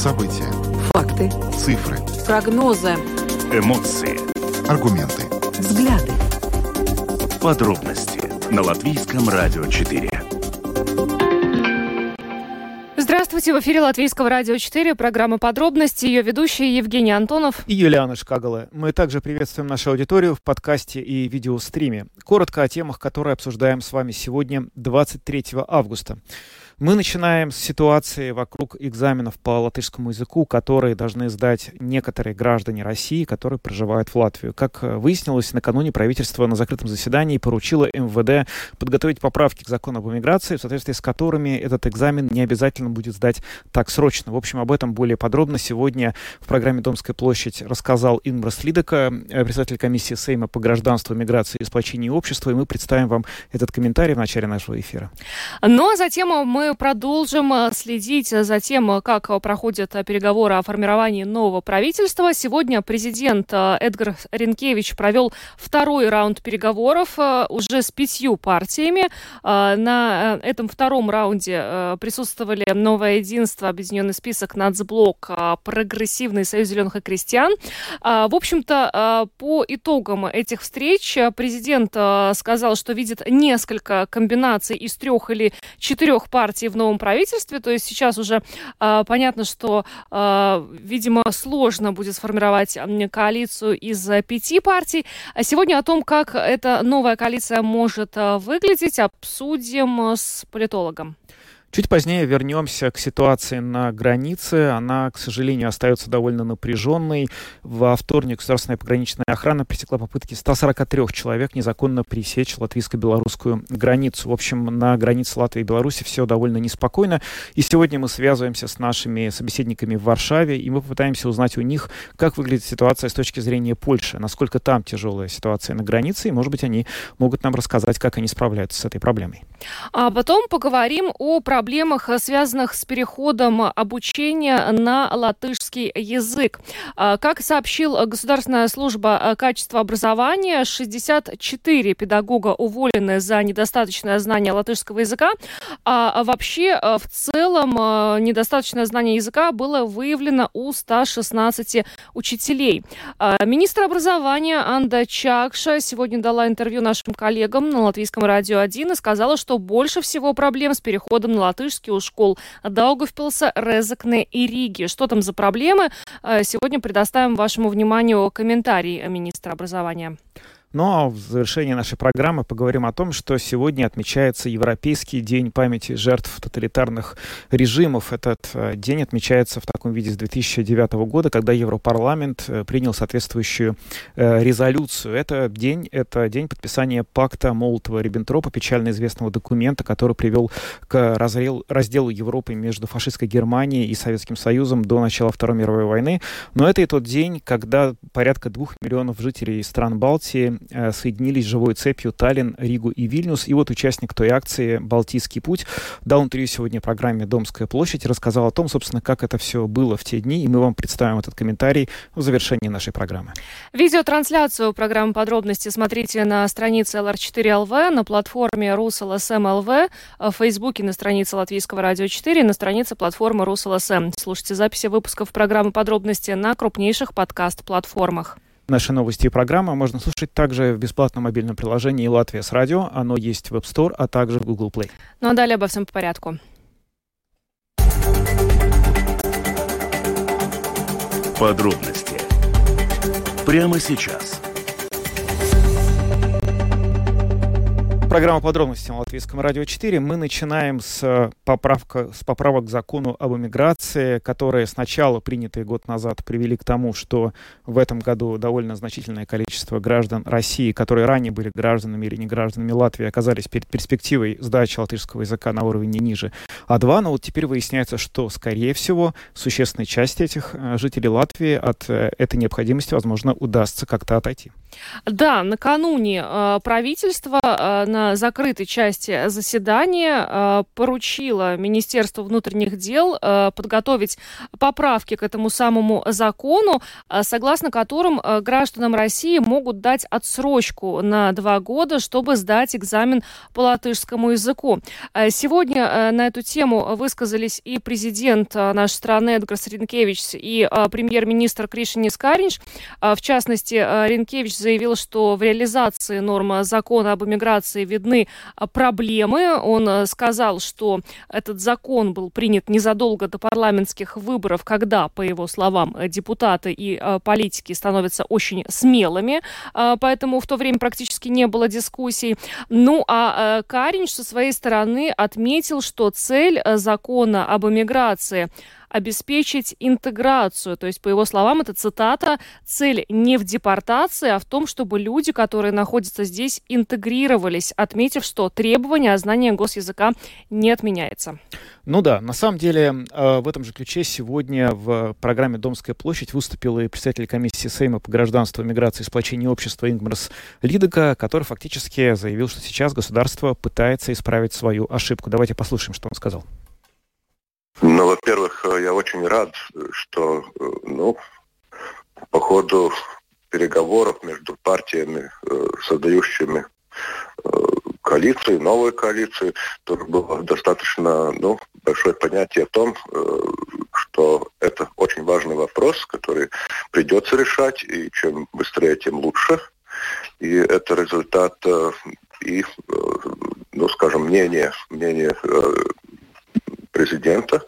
События. Факты. Цифры. Прогнозы. Эмоции. Аргументы. Взгляды. Подробности на Латвийском радио 4. Здравствуйте, в эфире Латвийского радио 4, программа «Подробности», ее ведущие Евгений Антонов и Юлиана Шкагала. Мы также приветствуем нашу аудиторию в подкасте и видеостриме. Коротко о темах, которые обсуждаем с вами сегодня, 23 августа. Мы начинаем с ситуации вокруг экзаменов по латышскому языку, которые должны сдать некоторые граждане России, которые проживают в Латвию. Как выяснилось, накануне правительство на закрытом заседании поручило МВД подготовить поправки к закону об иммиграции, в соответствии с которыми этот экзамен не обязательно будет сдать так срочно. В общем, об этом более подробно сегодня в программе «Домская площадь» рассказал Инбрас Лидока, председатель комиссии Сейма по гражданству, миграции и сплочению общества, и мы представим вам этот комментарий в начале нашего эфира. Ну а затем мы продолжим э, следить за тем, э, как проходят переговоры о формировании нового правительства. Сегодня президент э, Эдгар Ренкевич провел второй раунд переговоров уже с пятью партиями. На этом втором раунде присутствовали Новое единство, Объединенный список, Нацблок, Прогрессивный союз зеленых и крестьян. В общем-то, по итогам этих встреч президент сказал, что видит несколько комбинаций из трех или четырех партий партии в новом правительстве. То есть сейчас уже э, понятно, что, э, видимо, сложно будет сформировать коалицию из пяти партий. А сегодня о том, как эта новая коалиция может выглядеть, обсудим с политологом. Чуть позднее вернемся к ситуации на границе. Она, к сожалению, остается довольно напряженной. Во вторник государственная пограничная охрана пресекла попытки 143 человек незаконно пересечь латвийско-белорусскую границу. В общем, на границе Латвии и Беларуси все довольно неспокойно. И сегодня мы связываемся с нашими собеседниками в Варшаве, и мы попытаемся узнать у них, как выглядит ситуация с точки зрения Польши, насколько там тяжелая ситуация на границе, и, может быть, они могут нам рассказать, как они справляются с этой проблемой. А потом поговорим о проблемах, э, связанных с переходом обучения на латышский язык. А, как сообщил Государственная служба э, качества образования, 64 педагога уволены за недостаточное знание латышского языка. А вообще, э, в целом, недостаточное знание языка было выявлено у 116 учителей. А, министр образования Анда Чакша сегодня дала интервью нашим коллегам на Латвийском радио 1 и сказала, что больше всего проблем с переходом на латышский у школ Даугавпилса, Резакне и Риги. Что там за проблемы? Э, сегодня предоставим вашему вниманию комментарий министра образования. Ну а в завершении нашей программы поговорим о том, что сегодня отмечается Европейский день памяти жертв тоталитарных режимов. Этот э, день отмечается в таком виде с 2009 года, когда Европарламент э, принял соответствующую э, резолюцию. Это день, это день подписания пакта Молотова-Риббентропа, печально известного документа, который привел к разрел, разделу Европы между фашистской Германией и Советским Союзом до начала Второй мировой войны. Но это и тот день, когда порядка двух миллионов жителей стран Балтии соединились живой цепью Таллин, Ригу и Вильнюс. И вот участник той акции «Балтийский путь» дал интервью сегодня программе «Домская площадь» рассказал о том, собственно, как это все было в те дни. И мы вам представим этот комментарий в завершении нашей программы. Видеотрансляцию программы «Подробности» смотрите на странице LR4LV, на платформе RusLSM.LV, в Фейсбуке на странице Латвийского радио 4, на странице платформы RusLSM. Слушайте записи выпусков программы «Подробности» на крупнейших подкаст-платформах. Наши новости и программы можно слушать также в бесплатном мобильном приложении «Латвия с радио». Оно есть в App Store, а также в Google Play. Ну а далее обо всем по порядку. Подробности прямо сейчас – Программа подробности на Латвийском радио 4. Мы начинаем с, э, поправка, с поправок к закону об эмиграции, которые сначала, принятые год назад, привели к тому, что в этом году довольно значительное количество граждан России, которые ранее были гражданами или не гражданами Латвии, оказались перед перспективой сдачи латышского языка на уровне ниже А2. Но вот теперь выясняется, что, скорее всего, существенной части этих э, жителей Латвии от э, этой необходимости, возможно, удастся как-то отойти. Да, накануне э, правительство э, на закрытой части заседания э, поручило Министерству внутренних дел подготовить поправки к этому самому закону, согласно которым гражданам России могут дать отсрочку на два года, чтобы сдать экзамен по латышскому языку. Сегодня на эту тему высказались и президент нашей страны Эдгар Ринкевич, и премьер-министр Кришинис Каринч. Э, в частности, Ринкевич заявил, что в реализации нормы закона об иммиграции видны а, проблемы. Он э, сказал, что этот закон был принят незадолго до парламентских выборов, когда, по его словам, депутаты и э, политики становятся очень смелыми, поэтому в то время практически не было дискуссий. Ну, а Каринч со своей стороны отметил, что цель закона об иммиграции – обеспечить интеграцию. То есть, по его словам, это цитата, цель не в депортации, а в том, чтобы люди, которые находятся здесь, интегрировались, отметив, что требование о знании госязыка не отменяется. Ну да, на самом деле э, в этом же ключе сегодня в программе «Домская площадь» выступил и представитель комиссии Сейма по гражданству, миграции и сплочению общества Ингмарс Лидека, который фактически заявил, что сейчас государство пытается исправить свою ошибку. Давайте послушаем, что он сказал. Ну, во-первых, э, я очень рад, что, э, ну, по ходу переговоров между партиями, э, создающими коалицию, новую коалицию, тоже было достаточно ну, большое понятие о том, что это очень важный вопрос, который придется решать, и чем быстрее, тем лучше. И это результат и, ну, скажем, мнения, мнения президента.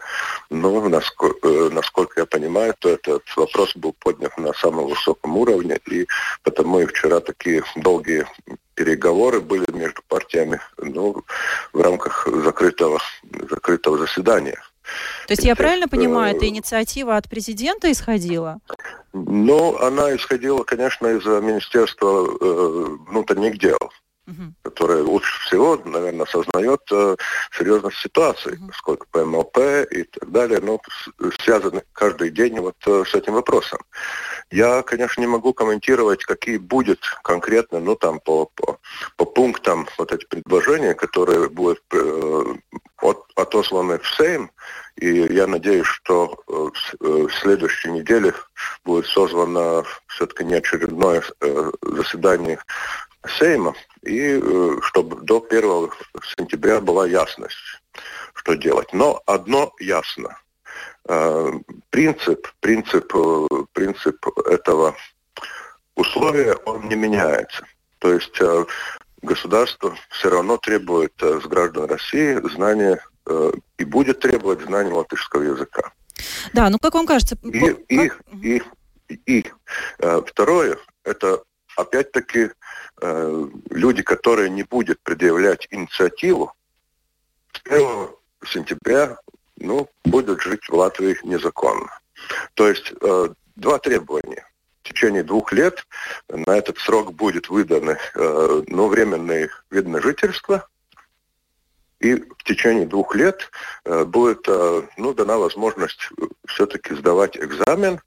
Но, насколько, э, насколько я понимаю, то этот вопрос был поднят на самом высоком уровне, и потому и вчера такие долгие переговоры были между партиями ну, в рамках закрытого, закрытого заседания. То есть я правильно понимаю, эта инициатива от президента исходила? Ну, она исходила, конечно, из Министерства э, внутренних дел угу. которая лучше всего, наверное, осознает э, серьезность ситуации, угу. сколько ПМЛП и так далее, но связаны каждый день вот э, с этим вопросом. Я, конечно, не могу комментировать, какие будет конкретно, ну, там, по, по, по пунктам вот эти предложения, которые будут э, от, отосланы в Сейм, и я надеюсь, что э, э, в следующей неделе будет созвано все-таки не очередное э, заседание Сейма, и э, чтобы до 1 сентября была ясность, что делать. Но одно ясно. Э, принцип, принцип, э, принцип этого условия, он не меняется. То есть государство все равно требует с граждан России знания и будет требовать знания латышского языка. Да, ну как вам кажется? И, как... и, и, и, и второе, это опять-таки э, люди, которые не будут предъявлять инициативу, с 1 сентября ну, будут жить в Латвии незаконно. То есть э, два требования. В течение двух лет на этот срок будет выдано э, ну, временное вид на жительство, и в течение двух лет э, будет э, ну, дана возможность все-таки сдавать экзамен,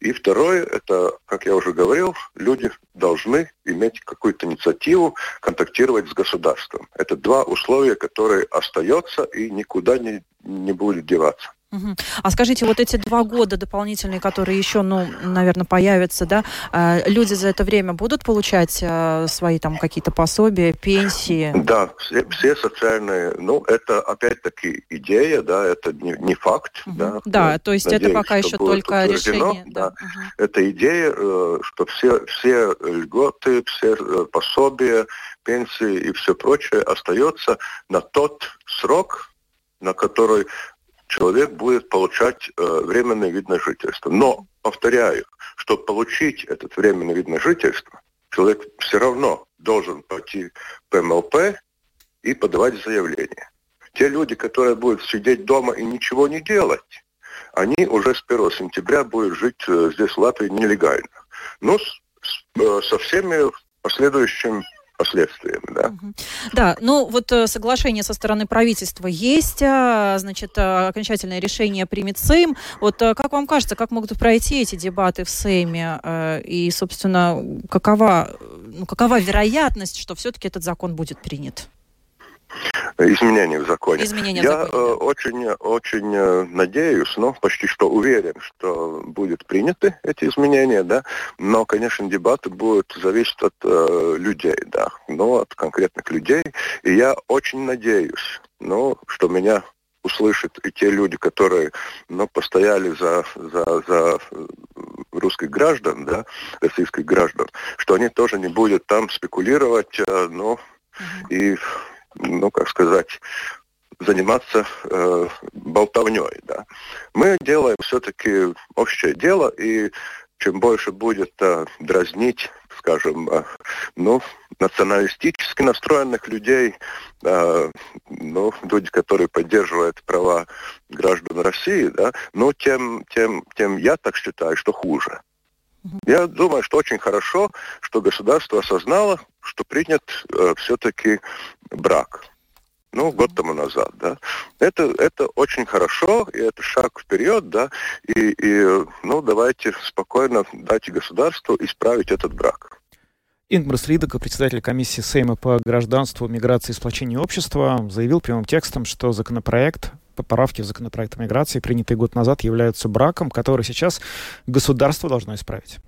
и второе, это, как я уже говорил, люди должны иметь какую-то инициативу, контактировать с государством. Это два условия, которые остаются и никуда не, не будут деваться. А скажите, вот эти два года дополнительные, которые еще, ну, наверное, появятся, да, э, люди за это время будут получать э, свои там какие-то пособия, пенсии? Да, все, все социальные, ну, это опять-таки идея, да, это не, не факт, угу. да. Да, то есть Надеюсь, это пока еще только решение. Да. Да. Угу. Это идея, э, что все, все льготы, все пособия, пенсии и все прочее остается на тот срок, на который человек будет получать э, временный вид на жительство. Но, повторяю, чтобы получить этот временный вид на жительство, человек все равно должен пойти в МЛП и подавать заявление. Те люди, которые будут сидеть дома и ничего не делать, они уже с 1 сентября будут жить э, здесь, в Латвии, нелегально. Но с, с, э, со всеми последующими последствиями, да. Да, ну вот э, соглашение со стороны правительства есть, а, значит, э, окончательное решение примет Сейм. Вот э, как вам кажется, как могут пройти эти дебаты в Сейме и, собственно, какова, ну, какова вероятность, что все-таки этот закон будет принят? Изменения в законе. Изменения Я в законе, э, очень, очень э, надеюсь, но почти что уверен, что будут приняты эти изменения, да, но, конечно, дебаты будут зависеть от э, людей, да, ну, от конкретных людей, и я очень надеюсь, ну, что меня услышат и те люди, которые ну, постояли за, за, за русских граждан, да, российских граждан, что они тоже не будут там спекулировать, э, ну, uh-huh. и ну, как сказать, заниматься э, болтовней. Да. Мы делаем все-таки общее дело, и чем больше будет э, дразнить, скажем, э, ну, националистически настроенных людей, э, ну, люди, которые поддерживают права граждан России, да, ну, тем, тем, тем я так считаю, что хуже. Я думаю, что очень хорошо, что государство осознало, что принят э, все-таки брак. Ну, год тому назад, да. Это, это очень хорошо, и это шаг вперед, да. И, и ну, давайте спокойно дать государству исправить этот брак. Ингмар Лидока, председатель комиссии Сейма по гражданству, миграции и сплочению общества, заявил прямым текстом, что законопроект поправки в законопроект о миграции, принятые год назад, являются браком, который сейчас государство должно исправить.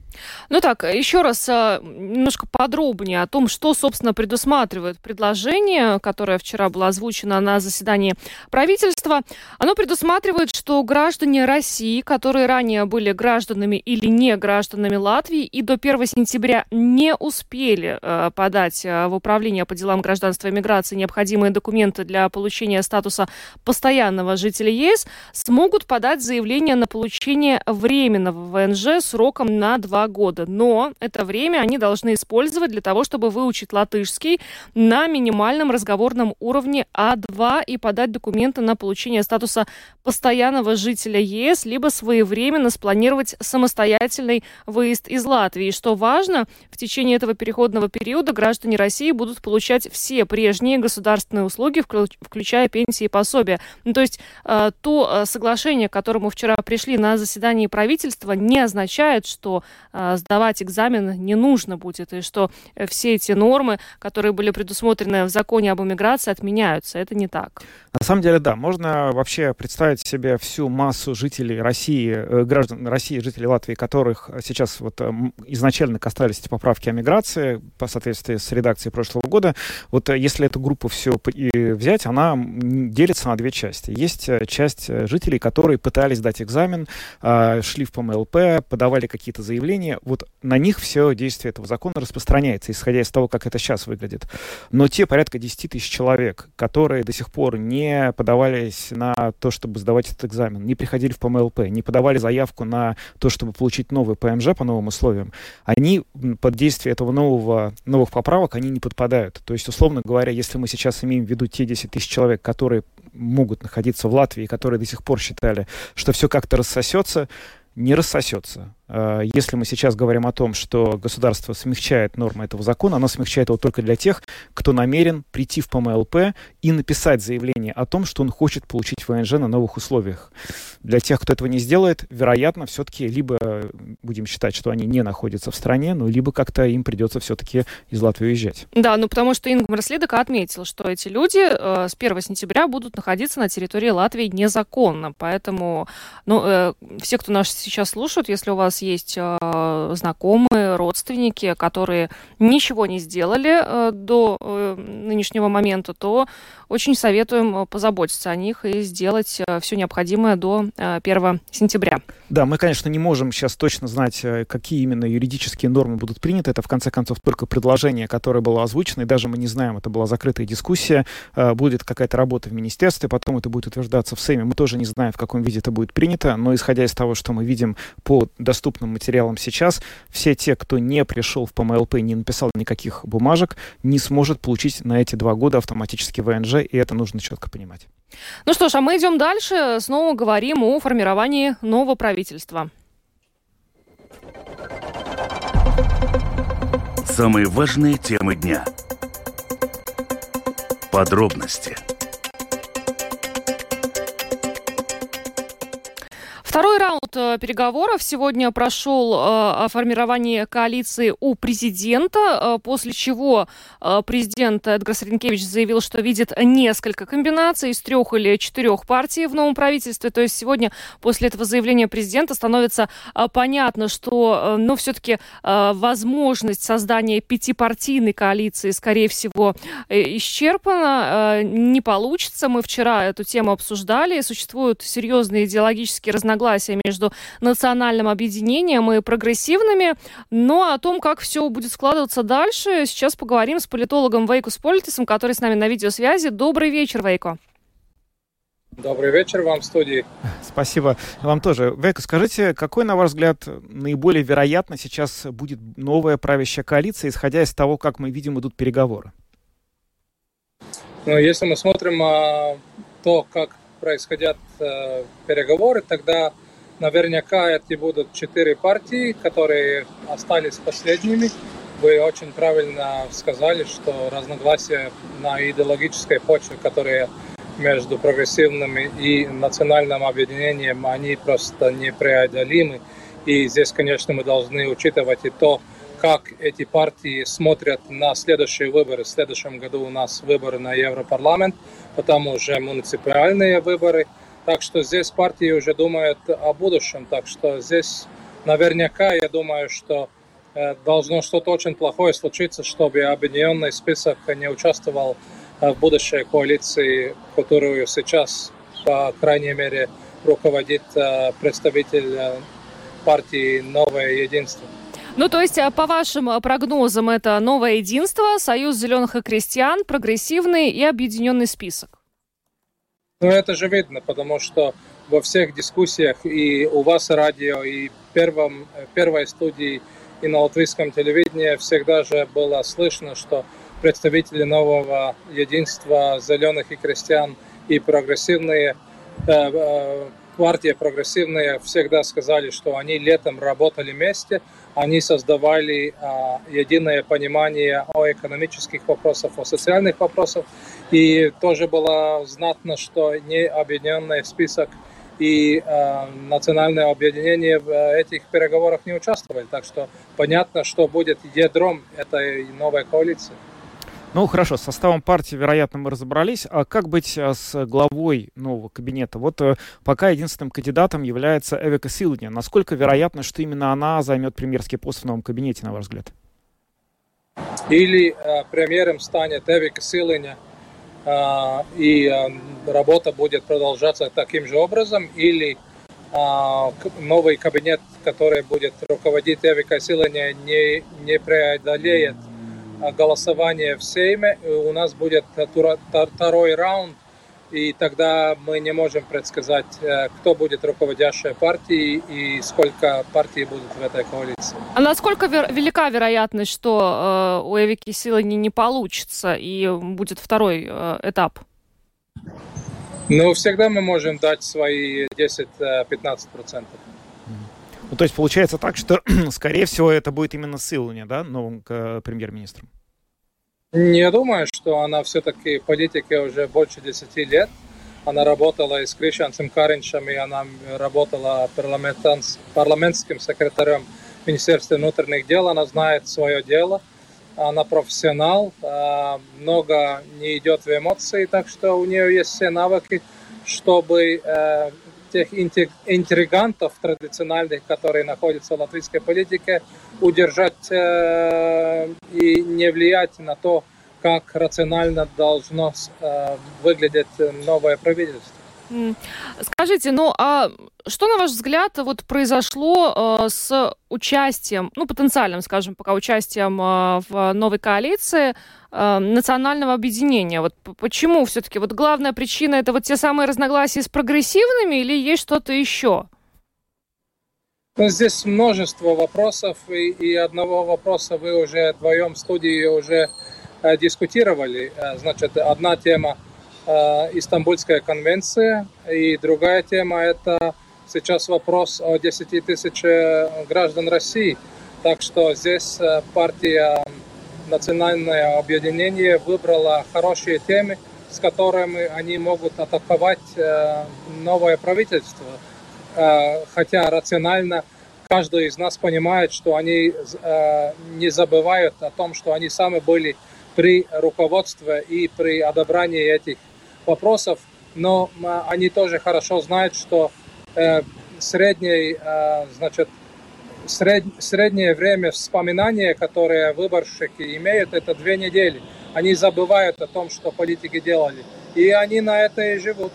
Ну так, еще раз а, немножко подробнее о том, что, собственно, предусматривает предложение, которое вчера было озвучено на заседании правительства. Оно предусматривает, что граждане России, которые ранее были гражданами или не гражданами Латвии и до 1 сентября не успели э, подать э, в Управление по делам гражданства и миграции необходимые документы для получения статуса постоянного жителя ЕС, смогут подать заявление на получение временного ВНЖ сроком на два два года. Но это время они должны использовать для того, чтобы выучить латышский на минимальном разговорном уровне А2 и подать документы на получение статуса постоянного жителя ЕС, либо своевременно спланировать самостоятельный выезд из Латвии. Что важно, в течение этого переходного периода граждане России будут получать все прежние государственные услуги, включая пенсии и пособия. Ну, то есть э, то э, соглашение, к которому вчера пришли на заседании правительства, не означает, что сдавать экзамен не нужно будет, и что э, все эти нормы, которые были предусмотрены в законе об иммиграции, отменяются. Это не так. На самом деле, да, можно вообще представить себе всю массу жителей России, э, граждан России, жителей Латвии, которых сейчас вот э, изначально касались эти поправки о миграции по соответствии с редакцией прошлого года. Вот если эту группу все взять, она делится на две части. Есть часть жителей, которые пытались дать экзамен, а, шли в ПМЛП, подавали какие-то заявления, менее, вот на них все действие этого закона распространяется, исходя из того, как это сейчас выглядит. Но те порядка 10 тысяч человек, которые до сих пор не подавались на то, чтобы сдавать этот экзамен, не приходили в ПМЛП, не подавали заявку на то, чтобы получить новый ПМЖ по новым условиям, они под действие этого нового, новых поправок, они не подпадают. То есть, условно говоря, если мы сейчас имеем в виду те 10 тысяч человек, которые могут находиться в Латвии, которые до сих пор считали, что все как-то рассосется, не рассосется. Э, если мы сейчас говорим о том, что государство смягчает нормы этого закона, оно смягчает его только для тех, кто намерен прийти в ПМЛП и написать заявление о том, что он хочет получить ВНЖ на новых условиях. Для тех, кто этого не сделает, вероятно, все-таки либо будем считать, что они не находятся в стране, ну, либо как-то им придется все-таки из Латвии уезжать. Да, ну потому что Ингмар Следока отметил, что эти люди э, с 1 сентября будут находиться на территории Латвии незаконно. Поэтому ну, э, все, кто нас сейчас слушают, если у вас есть э, знакомые, родственники, которые ничего не сделали э, до э, нынешнего момента, то очень советуем позаботиться о них и сделать все необходимое до 1 сентября. Да, мы, конечно, не можем сейчас точно знать, какие именно юридические нормы будут приняты. Это, в конце концов, только предложение, которое было озвучено, и даже мы не знаем, это была закрытая дискуссия. Будет какая-то работа в министерстве, потом это будет утверждаться в Сейме. Мы тоже не знаем, в каком виде это будет принято, но исходя из того, что мы видим по доступным доступным материалам сейчас, все те, кто не пришел в ПМЛП и не написал никаких бумажек, не сможет получить на эти два года автоматически ВНЖ, и это нужно четко понимать. Ну что ж, а мы идем дальше. Снова говорим о формировании нового правительства. Самые важные темы дня. Подробности Второй раунд э, переговоров сегодня прошел э, о формировании коалиции у президента, э, после чего президент Эдгар Саренкевич заявил, что видит несколько комбинаций из трех или четырех партий в новом правительстве. То есть сегодня после этого заявления президента становится понятно, что ну, все-таки возможность создания пятипартийной коалиции, скорее всего, исчерпана. Не получится. Мы вчера эту тему обсуждали. Существуют серьезные идеологические разногласия разногласия между национальным объединением и прогрессивными. Но о том, как все будет складываться дальше, сейчас поговорим с политологом Вейко Сполитисом, который с нами на видеосвязи. Добрый вечер, Вейко. Добрый вечер вам в студии. Спасибо вам тоже. Вейко, скажите, какой, на ваш взгляд, наиболее вероятно сейчас будет новая правящая коалиция, исходя из того, как мы видим, идут переговоры? Ну, если мы смотрим а, то, как происходят э, переговоры, тогда наверняка эти будут четыре партии, которые остались последними. Вы очень правильно сказали, что разногласия на идеологической почве, которые между прогрессивными и национальным объединением, они просто непреодолимы. И здесь, конечно, мы должны учитывать и то, как эти партии смотрят на следующие выборы. В следующем году у нас выборы на Европарламент, потом уже муниципальные выборы. Так что здесь партии уже думают о будущем. Так что здесь наверняка, я думаю, что э, должно что-то очень плохое случиться, чтобы объединенный список не участвовал э, в будущей коалиции, которую сейчас, по крайней мере, руководит э, представитель партии «Новое единство». Ну, то есть, а, по вашим а, прогнозам, это новое единство, Союз зеленых и крестьян, прогрессивный и объединенный список? Ну, это же видно, потому что во всех дискуссиях и у вас радио, и первом, первой студии, и на латвийском телевидении всегда же было слышно, что представители нового единства зеленых и крестьян и прогрессивные э, э, партии прогрессивные всегда сказали, что они летом работали вместе, они создавали а, единое понимание о экономических вопросах, о социальных вопросах. И тоже было знатно, что не объединенный список и э, национальное объединение в этих переговорах не участвовали. Так что понятно, что будет ядром этой новой коалиции. Ну, хорошо, с составом партии, вероятно, мы разобрались. А как быть а, с главой нового кабинета? Вот э, пока единственным кандидатом является Эвика Силни. Насколько вероятно, что именно она займет премьерский пост в новом кабинете, на ваш взгляд? Или э, премьером станет Эвика Силни, э, и э, работа будет продолжаться таким же образом, или э, новый кабинет, который будет руководить Эвика Силни, не, не преодолеет голосование в Сейме. У нас будет второй раунд, и тогда мы не можем предсказать, э, кто будет руководящей партией и сколько партий будут в этой коалиции. А насколько вер- велика вероятность, что э, у Эвики Силы не, не получится и будет второй э, этап? Ну, всегда мы можем дать свои 10-15%. Ну, то есть получается так, что, скорее всего, это будет именно Силуни, да, новым э, премьер-министром? Не думаю, что она все-таки в политике уже больше 10 лет. Она работала и с Кришанцем Каринчем, и она работала парламентским секретарем Министерства внутренних дел. Она знает свое дело, она профессионал, а, много не идет в эмоции, так что у нее есть все навыки, чтобы э, тех интригантов традициональных, которые находятся в латвийской политике, удержать э, и не влиять на то, как рационально должно э, выглядеть новое правительство. Скажите, ну а что, на ваш взгляд, вот произошло э, с участием, ну, потенциальным, скажем, пока участием э, в новой коалиции э, национального объединения? Вот почему все-таки? Вот главная причина это вот те самые разногласия с прогрессивными или есть что-то еще? Ну, здесь множество вопросов, и, и одного вопроса вы уже вдвоем в студии уже э, дискутировали. Э, значит, одна тема Истамбульская конвенция, и другая тема это сейчас вопрос о 10 тысяч граждан России. Так что здесь партия Национальное объединение выбрала хорошие темы – с которыми они могут атаковать новое правительство. Хотя рационально каждый из нас понимает, что они не забывают о том, что они сами были при руководстве и при одобрении этих вопросов, но они тоже хорошо знают, что э, средний, э, значит, сред, среднее время вспоминания, которое выборщики имеют, это две недели. Они забывают о том, что политики делали. И они на это и живут.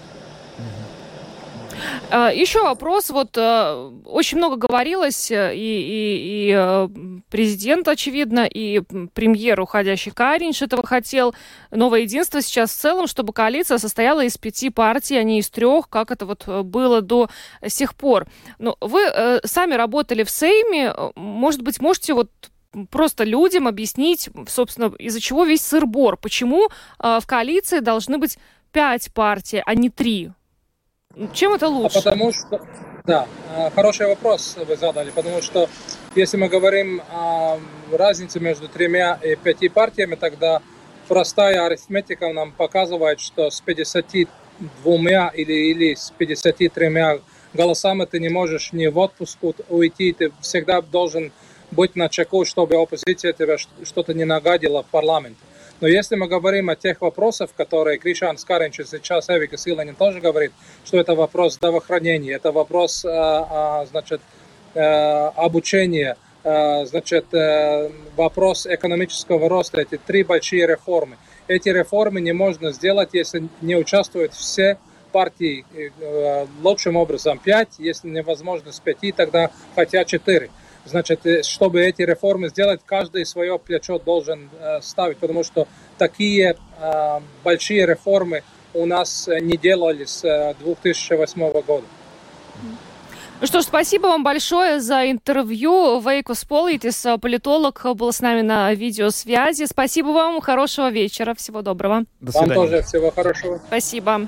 А, Еще вопрос. Вот э, очень много говорилось, э, и, и, и э, президент, очевидно, и премьер уходящий Каринш этого хотел. Новое единство сейчас в целом, чтобы коалиция состояла из пяти партий, а не из трех, как это вот было до сих пор. Но вы сами работали в Сейме. Может быть, можете вот просто людям объяснить, собственно, из-за чего весь сыр-бор? Почему в коалиции должны быть пять партий, а не три? Чем это лучше? А потому что, да, а, хороший вопрос вы задали, потому что если мы говорим о разнице между тремя и пяти партиями, тогда простая арифметика нам показывает, что с 52 или, или с 53 голосами ты не можешь ни в отпуск уйти, ты всегда должен быть на чеку, чтобы оппозиция тебе что-то не нагадила в парламенте. Но если мы говорим о тех вопросах, которые Кришан Скаринч сейчас Эвика Силанин тоже говорит, что это вопрос здравоохранения, это вопрос, э, э, значит, э, обучения, значит, вопрос экономического роста, эти три большие реформы. Эти реформы не можно сделать, если не участвуют все партии лучшим образом. Пять, если невозможно с пяти, тогда хотя четыре. Значит, э, чтобы эти реформы сделать, каждый свое плечо должен э, ставить, потому что такие э, большие реформы у нас не делали с 2008 года. Ну что ж, спасибо вам большое за интервью. Вейкус Политис, политолог, был с нами на видеосвязи. Спасибо вам, хорошего вечера, всего доброго. До свидания. Вам тоже всего хорошего. Спасибо.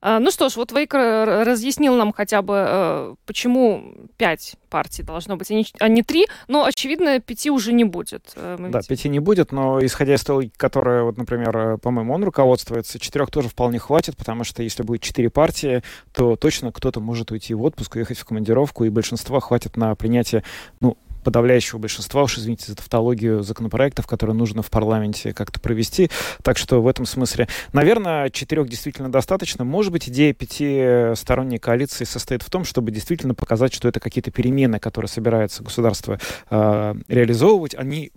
А, ну что ж, вот Вейк разъяснил нам хотя бы, э, почему пять партий должно быть, а не три, но, очевидно, пяти уже не будет. Э, да, пяти не будет, но исходя из той, которая, вот, например, э, по-моему, он руководствуется, четырех тоже вполне хватит, потому что если будет четыре партии, то точно кто-то может уйти в отпуск, уехать в командировку, и большинства хватит на принятие, ну, подавляющего большинства, уж извините за тавтологию, законопроектов, которые нужно в парламенте как-то провести. Так что в этом смысле, наверное, четырех действительно достаточно. Может быть, идея пятисторонней коалиции состоит в том, чтобы действительно показать, что это какие-то перемены, которые собирается государство э, реализовывать, они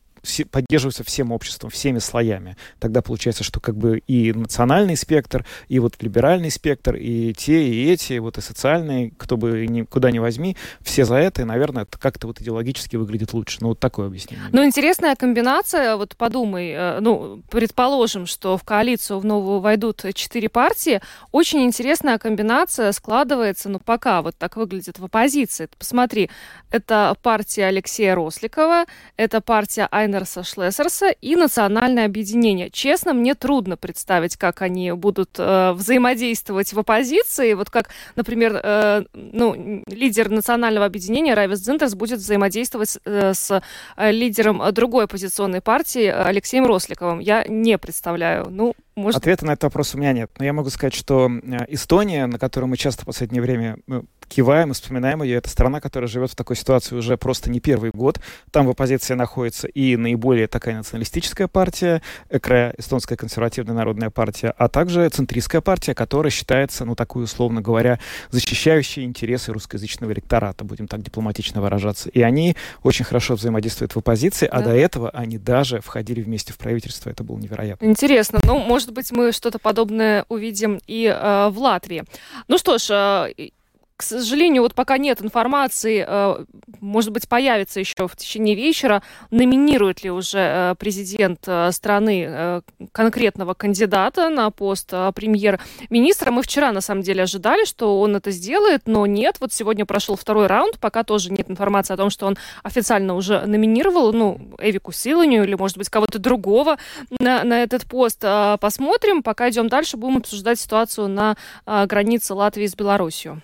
поддерживаются всем обществом, всеми слоями. Тогда получается, что как бы и национальный спектр, и вот либеральный спектр, и те, и эти, вот и социальные, кто бы ни, куда ни возьми, все за это, и, наверное, это как-то вот идеологически выглядит лучше. Ну, вот такое объяснение. Ну, интересная комбинация, вот подумай, э, ну, предположим, что в коалицию в новую войдут четыре партии, очень интересная комбинация складывается, ну, пока вот так выглядит в оппозиции. Посмотри, это партия Алексея Росликова, это партия Айна Райнерса Шлессерса и Национальное объединение. Честно, мне трудно представить, как они будут э, взаимодействовать в оппозиции. Вот как, например, э, ну, лидер Национального объединения Райвис Дзинтерс будет взаимодействовать э, с э, лидером другой оппозиционной партии Алексеем Росликовым. Я не представляю. Ну, может... Ответа на этот вопрос у меня нет. Но я могу сказать, что э, Эстония, на которую мы часто в последнее время ну, киваем и вспоминаем ее, это страна, которая живет в такой ситуации уже просто не первый год. Там в оппозиции находится и наиболее такая националистическая партия, ЭКРА, Эстонская консервативная народная партия, а также центристская партия, которая считается, ну, такую, условно говоря, защищающей интересы русскоязычного электората, будем так дипломатично выражаться. И они очень хорошо взаимодействуют в оппозиции, а да. а до этого они даже входили вместе в правительство. Это было невероятно. Интересно. Ну, может может быть, мы что-то подобное увидим и э, в Латвии. Ну что ж, э, к сожалению, вот пока нет информации, э, может быть, появится еще в течение вечера, номинирует ли уже э, президент э, страны конкретного кандидата на пост премьер-министра. Мы вчера, на самом деле, ожидали, что он это сделает, но нет. Вот сегодня прошел второй раунд, пока тоже нет информации о том, что он официально уже номинировал, ну, Эвику Силанию или, может быть, кого-то другого на, на этот пост. Посмотрим. Пока идем дальше, будем обсуждать ситуацию на границе Латвии с Беларусью.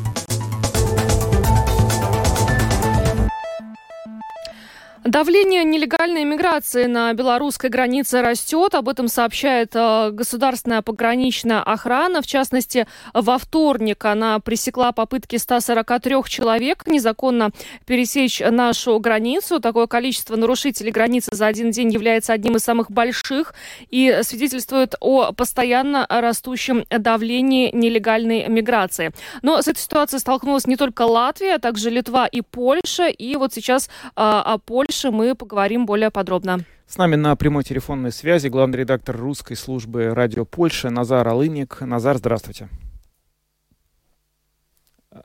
Давление нелегальной миграции на белорусской границе растет. Об этом сообщает э, государственная пограничная охрана. В частности, во вторник она пресекла попытки 143 человек незаконно пересечь нашу границу. Такое количество нарушителей границы за один день является одним из самых больших и свидетельствует о постоянно растущем давлении нелегальной миграции. Но с этой ситуацией столкнулась не только Латвия, а также Литва и Польша. И вот сейчас э, о Польше дальше мы поговорим более подробно. С нами на прямой телефонной связи главный редактор русской службы радио Польши Назар Алыник. Назар, здравствуйте.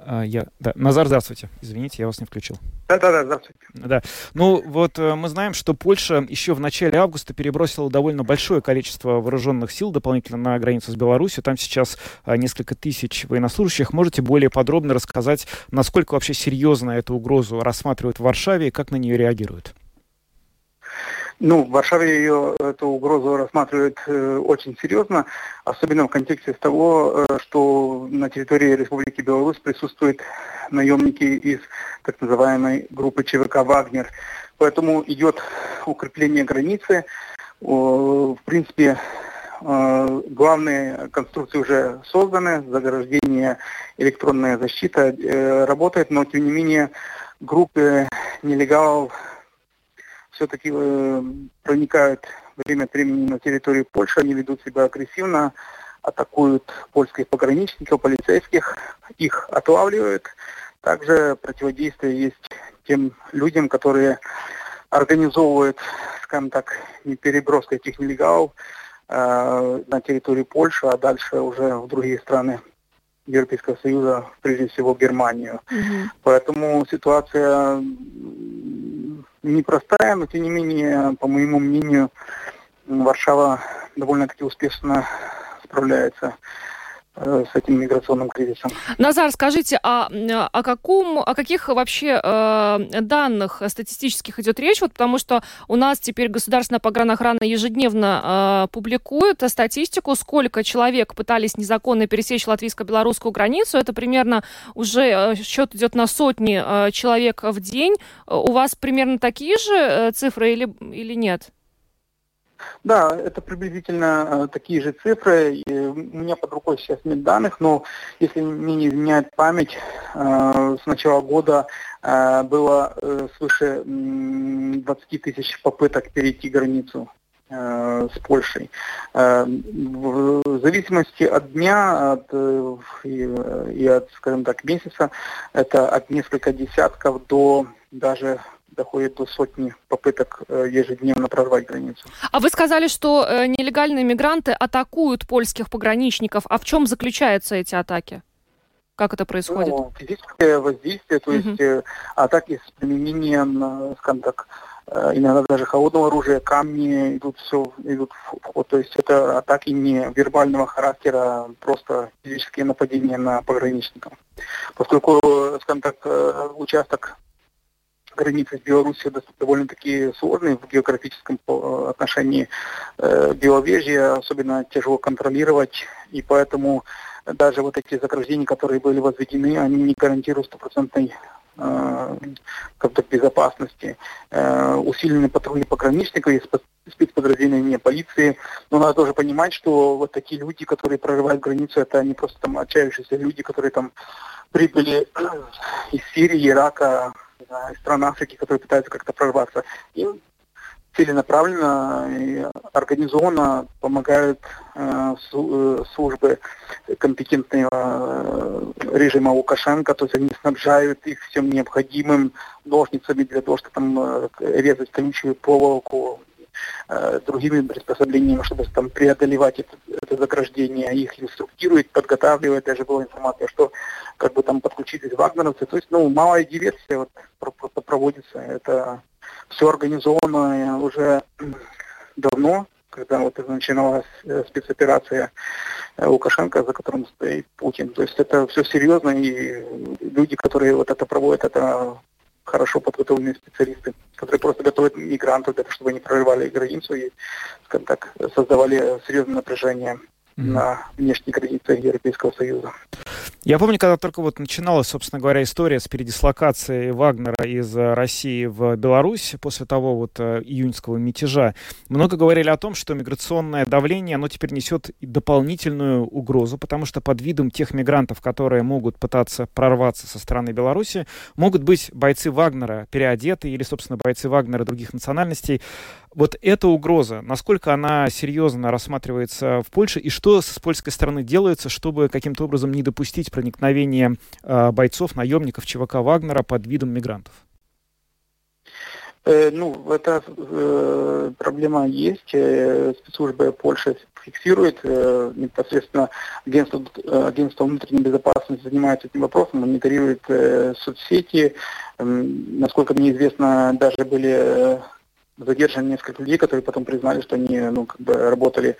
А, я, да, Назар, здравствуйте. Извините, я вас не включил. Да-да-да, здравствуйте. Да. Ну, вот э, мы знаем, что Польша еще в начале августа перебросила довольно большое количество вооруженных сил дополнительно на границу с Беларусью. Там сейчас а, несколько тысяч военнослужащих. Можете более подробно рассказать, насколько вообще серьезно эту угрозу рассматривают в Варшаве и как на нее реагируют? Ну, в Варшаве ее, эту угрозу рассматривают э, очень серьезно, особенно в контексте того, э, что на территории Республики Беларусь присутствуют наемники из так называемой группы ЧВК «Вагнер». Поэтому идет укрепление границы. В принципе, э, главные конструкции уже созданы, заграждение, электронная защита э, работает, но тем не менее группы нелегалов все-таки э, проникают время от времени на территорию Польши, они ведут себя агрессивно, атакуют польских пограничников, полицейских, их отлавливают. Также противодействие есть тем людям, которые организовывают, скажем так, не переброску этих нелегалов э, на территорию Польши, а дальше уже в другие страны Европейского Союза, прежде всего Германию. Mm-hmm. Поэтому ситуация непростая, но тем не менее, по моему мнению, Варшава довольно-таки успешно справляется с этим миграционным кризисом. Назар, скажите, а о каком, о каких вообще э, данных статистических идет речь? Вот потому что у нас теперь государственная погранохрана ежедневно э, публикует статистику, сколько человек пытались незаконно пересечь латвийско-белорусскую границу. Это примерно уже э, счет идет на сотни э, человек в день. У вас примерно такие же э, цифры или, или нет? Да, это приблизительно э, такие же цифры. И у меня под рукой сейчас нет данных, но если мне не изменяет память, э, с начала года э, было свыше 20 тысяч попыток перейти границу с Польшей. В зависимости от дня от, и от, скажем так, месяца, это от нескольких десятков до даже доходит до сотни попыток э, ежедневно прорвать границу. А вы сказали, что э, нелегальные мигранты атакуют польских пограничников. А в чем заключаются эти атаки? Как это происходит? Ну, физическое воздействие, то есть э, атаки с применением, скажем так, иногда даже холодного оружия, камни идут все идут в ход. То есть это атаки не вербального характера, просто физические нападения на пограничников. Поскольку, скажем так, участок границы с Беларусью довольно-таки сложные в географическом э, отношении. Э, Беловежье особенно тяжело контролировать, и поэтому даже вот эти заграждения, которые были возведены, они не гарантируют стопроцентной э, как-то безопасности. Усиленные патрули пограничников и спецподразделения полиции. Но надо тоже понимать, что вот такие люди, которые прорывают границу, это не просто там отчаявшиеся люди, которые там прибыли из Сирии, Ирака, из стран Африки, которые пытаются как-то прорваться. Им целенаправленно и организованно помогают э, э службы компетентного э, режима Лукашенко, то есть они снабжают их всем необходимым ножницами для того, чтобы там э, резать колючую проволоку, э, другими приспособлениями, чтобы там преодолевать это, это заграждение, их инструктирует, подготавливает. Даже была информация, что как бы там подключились вагнеровцы. То есть, ну, малая диверсия вот просто проводится. Это все организовано уже давно, когда вот начиналась э, спецоперация э, Лукашенко, за которым стоит Путин. То есть это все серьезно, и люди, которые вот это проводят, это хорошо подготовленные специалисты, которые просто готовят мигрантов для того, чтобы они прорывали границу и, скажем так, создавали серьезное напряжение mm-hmm. на внешней границе Европейского Союза. Я помню, когда только вот начиналась, собственно говоря, история с передислокацией Вагнера из России в Беларусь после того вот э, июньского мятежа, много говорили о том, что миграционное давление, оно теперь несет дополнительную угрозу, потому что под видом тех мигрантов, которые могут пытаться прорваться со стороны Беларуси, могут быть бойцы Вагнера переодеты или, собственно, бойцы Вагнера других национальностей. Вот эта угроза, насколько она серьезно рассматривается в Польше и что с польской стороны делается, чтобы каким-то образом не допустить проникновения э, бойцов, наемников ЧВК Вагнера под видом мигрантов? Э, ну, эта э, проблема есть. Э, спецслужбы Польши фиксирует. Э, непосредственно агентство, агентство внутренней безопасности занимается этим вопросом, мониторирует э, соцсети. Э, насколько мне известно, даже были задержаны несколько людей, которые потом признали, что они ну, как бы работали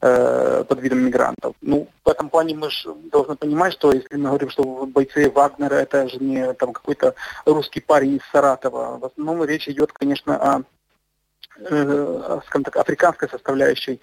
э, под видом мигрантов. Ну, в этом плане мы же должны понимать, что если мы говорим, что бойцы Вагнера это же не там какой-то русский парень из Саратова, в основном речь идет, конечно, о скажем так, африканской составляющей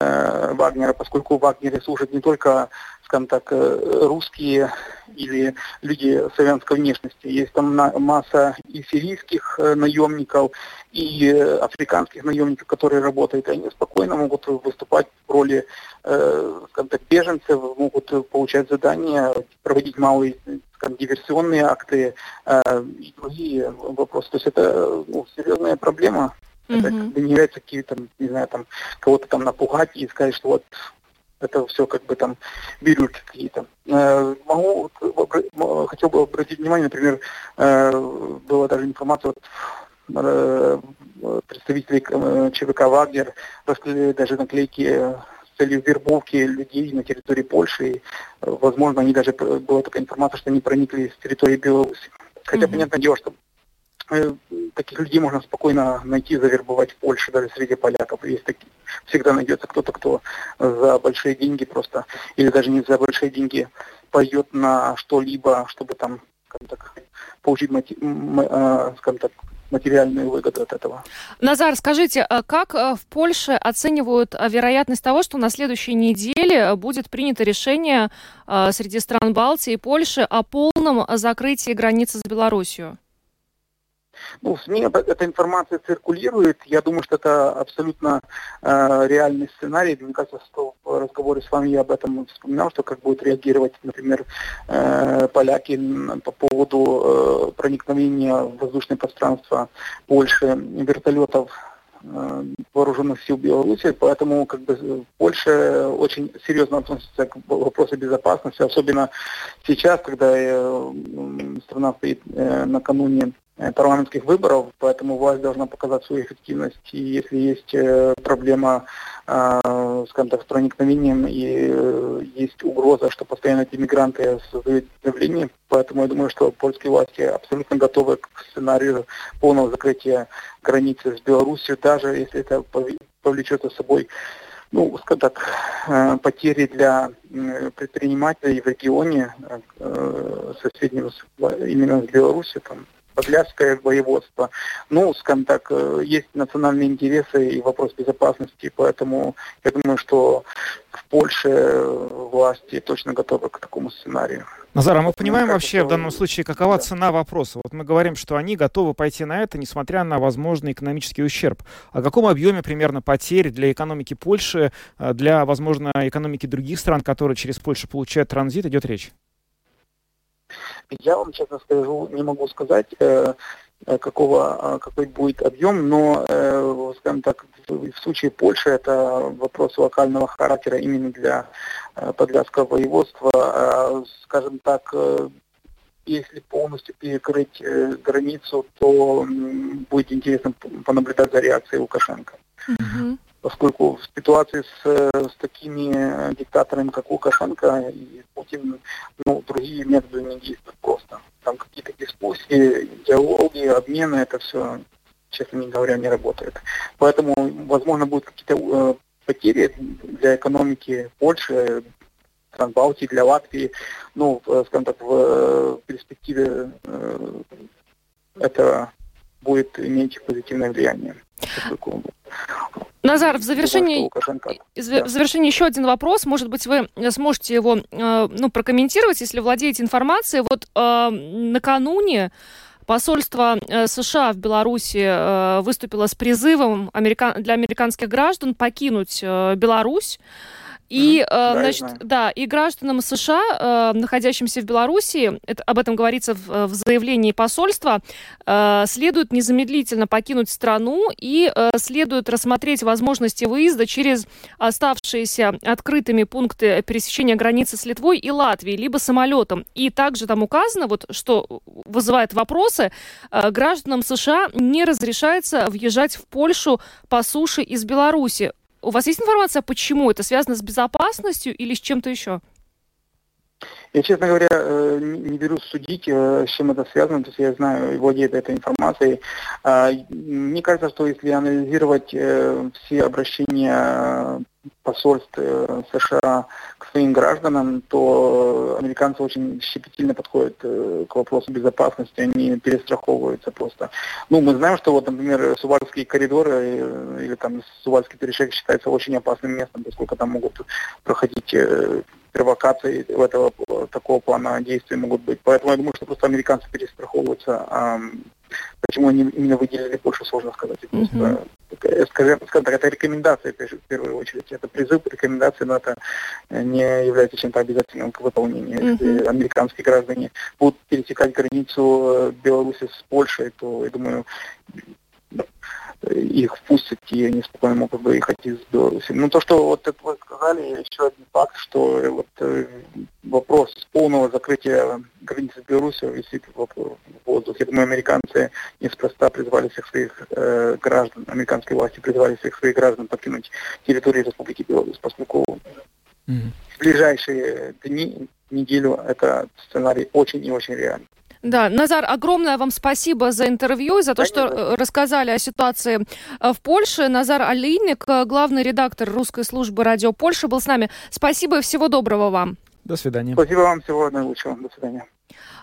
э, Вагнера, поскольку в Вагнере служат не только скажем так, э, русские или люди славянской внешности. Есть там масса и сирийских э, наемников, и э, африканских наемников, которые работают. Они спокойно могут выступать в роли скажем так, беженцев, могут получать задания, проводить малые скажем, диверсионные акты и другие вопросы. То есть это ну, серьезная проблема. Mm-hmm. Это как бы не является какие-то, не знаю, там, кого-то там напугать и сказать, что вот это все как бы там бирюльки какие-то. Э, могу, хотел бы обратить внимание, например, э, была даже информация от э, представителей ЧВК «Вагнер», раскрыли даже наклейки с целью вербовки людей на территории Польши. И, возможно, они даже была такая информация, что они проникли с территории Беларуси. Хотя, mm-hmm. понятное дело, что Э, таких людей можно спокойно найти, завербовать в Польше, даже среди поляков. Есть такие, всегда найдется кто-то, кто за большие деньги просто, или даже не за большие деньги, пойдет на что-либо, чтобы там, скажем так, получить, э, скажем так, материальную выгоду от этого. Назар, скажите, а как э, в Польше оценивают вероятность того, что на следующей неделе будет принято решение среди стран Балтии и Польши о полном закрытии границы с Белоруссией? Ну, в СМИ эта информация циркулирует. Я думаю, что это абсолютно э, реальный сценарий. Мне кажется, что в разговоре с вами я об этом вспоминал, что как будут реагировать, например, э, поляки по поводу э, проникновения в воздушное пространство Польши вертолетов э, вооруженных сил Беларуси, поэтому как бы Польша очень серьезно относится к вопросу безопасности, особенно сейчас, когда э, страна стоит э, накануне парламентских выборов, поэтому власть должна показать свою эффективность. И если есть э, проблема, э, скажем так, с проникновением и есть угроза, что постоянно эти мигранты создают давление, поэтому я думаю, что польские власти абсолютно готовы к сценарию полного закрытия границы с Беларусью, даже если это повлечет за собой ну, скажем так, потери для предпринимателей в регионе соседнего именно с Беларусью, там, Подляское воеводство. Ну, скажем так, э, есть национальные интересы и вопрос безопасности, поэтому я думаю, что в Польше э, власти точно готовы к такому сценарию. Назар, а мы понимаем вообще в данном случае, какова да. цена вопроса? Вот мы говорим, что они готовы пойти на это, несмотря на возможный экономический ущерб. О каком объеме примерно потерь для экономики Польши, э, для, возможно, экономики других стран, которые через Польшу получают транзит, идет речь? Я вам, честно скажу, не могу сказать, э, э какого, э, какой будет объем, но, э, скажем так, в, случае Польши это вопрос локального характера именно для Подляского воеводства. Э, скажем так, если полностью перекрыть границу, то будет интересно понаблюдать за реакцией Лукашенко. Mm-hmm поскольку в ситуации с, с такими диктаторами, как Лукашенко и Путин, ну, другие методы не действуют просто. Там какие-то дискуссии, диалоги, обмены, это все, честно говоря, не работает. Поэтому, возможно, будут какие-то э, потери для экономики Польши, стран Балтии, для Латвии, ну, скажем так, в э, перспективе э, это будет иметь позитивное влияние. Назар, в завершении, в завершении еще один вопрос. Может быть, вы сможете его э, ну, прокомментировать, если владеете информацией. Вот э, накануне Посольство э, США в Беларуси э, выступило с призывом для американских граждан покинуть э, Беларусь. И, mm-hmm. да, значит, да, и гражданам США, э, находящимся в Беларуси, это, об этом говорится в, в заявлении посольства, э, следует незамедлительно покинуть страну и э, следует рассмотреть возможности выезда через оставшиеся открытыми пункты пересечения границы с Литвой и Латвией, либо самолетом. И также там указано, вот, что вызывает вопросы, э, гражданам США не разрешается въезжать в Польшу по суше из Беларуси. У вас есть информация, почему это связано с безопасностью или с чем-то еще? Я, честно говоря, э, не берусь судить, э, с чем это связано, то есть я знаю, владеет этой информацией. А, мне кажется, что если анализировать э, все обращения посольств США к своим гражданам, то американцы очень щепетильно подходят к вопросу безопасности, они перестраховываются просто. Ну, мы знаем, что вот, например, Сувальские коридоры или там Сувальский перешейк считается очень опасным местом, поскольку там могут проходить провокации в этого такого плана действий могут быть. Поэтому я думаю, что просто американцы перестраховываются. А почему они именно выделили больше, сложно сказать. Mm-hmm. скажем, скажем так, это рекомендация в первую очередь. Это призыв, рекомендации, но это не является чем-то обязательным к выполнению. Если американские граждане будут пересекать границу Беларуси с Польшей, то, я думаю, их впустят, и они спокойно могут выехать из Беларуси. Ну, то, что вот это вы сказали, еще один факт, что вот э, вопрос полного закрытия границы с Беларусью висит в воздухе. Я думаю, американцы неспроста призвали всех своих э, граждан, американские власти призвали всех своих граждан покинуть территорию Республики Беларусь, поскольку mm-hmm. в ближайшие дни, неделю, это сценарий очень и очень реальный. Да, Назар, огромное вам спасибо за интервью, за то, что э, рассказали о ситуации э, в Польше. Назар Алиник, э, главный редактор русской службы «Радио Польша», был с нами. Спасибо и всего доброго вам. До свидания. Спасибо вам, всего наилучшего. До свидания.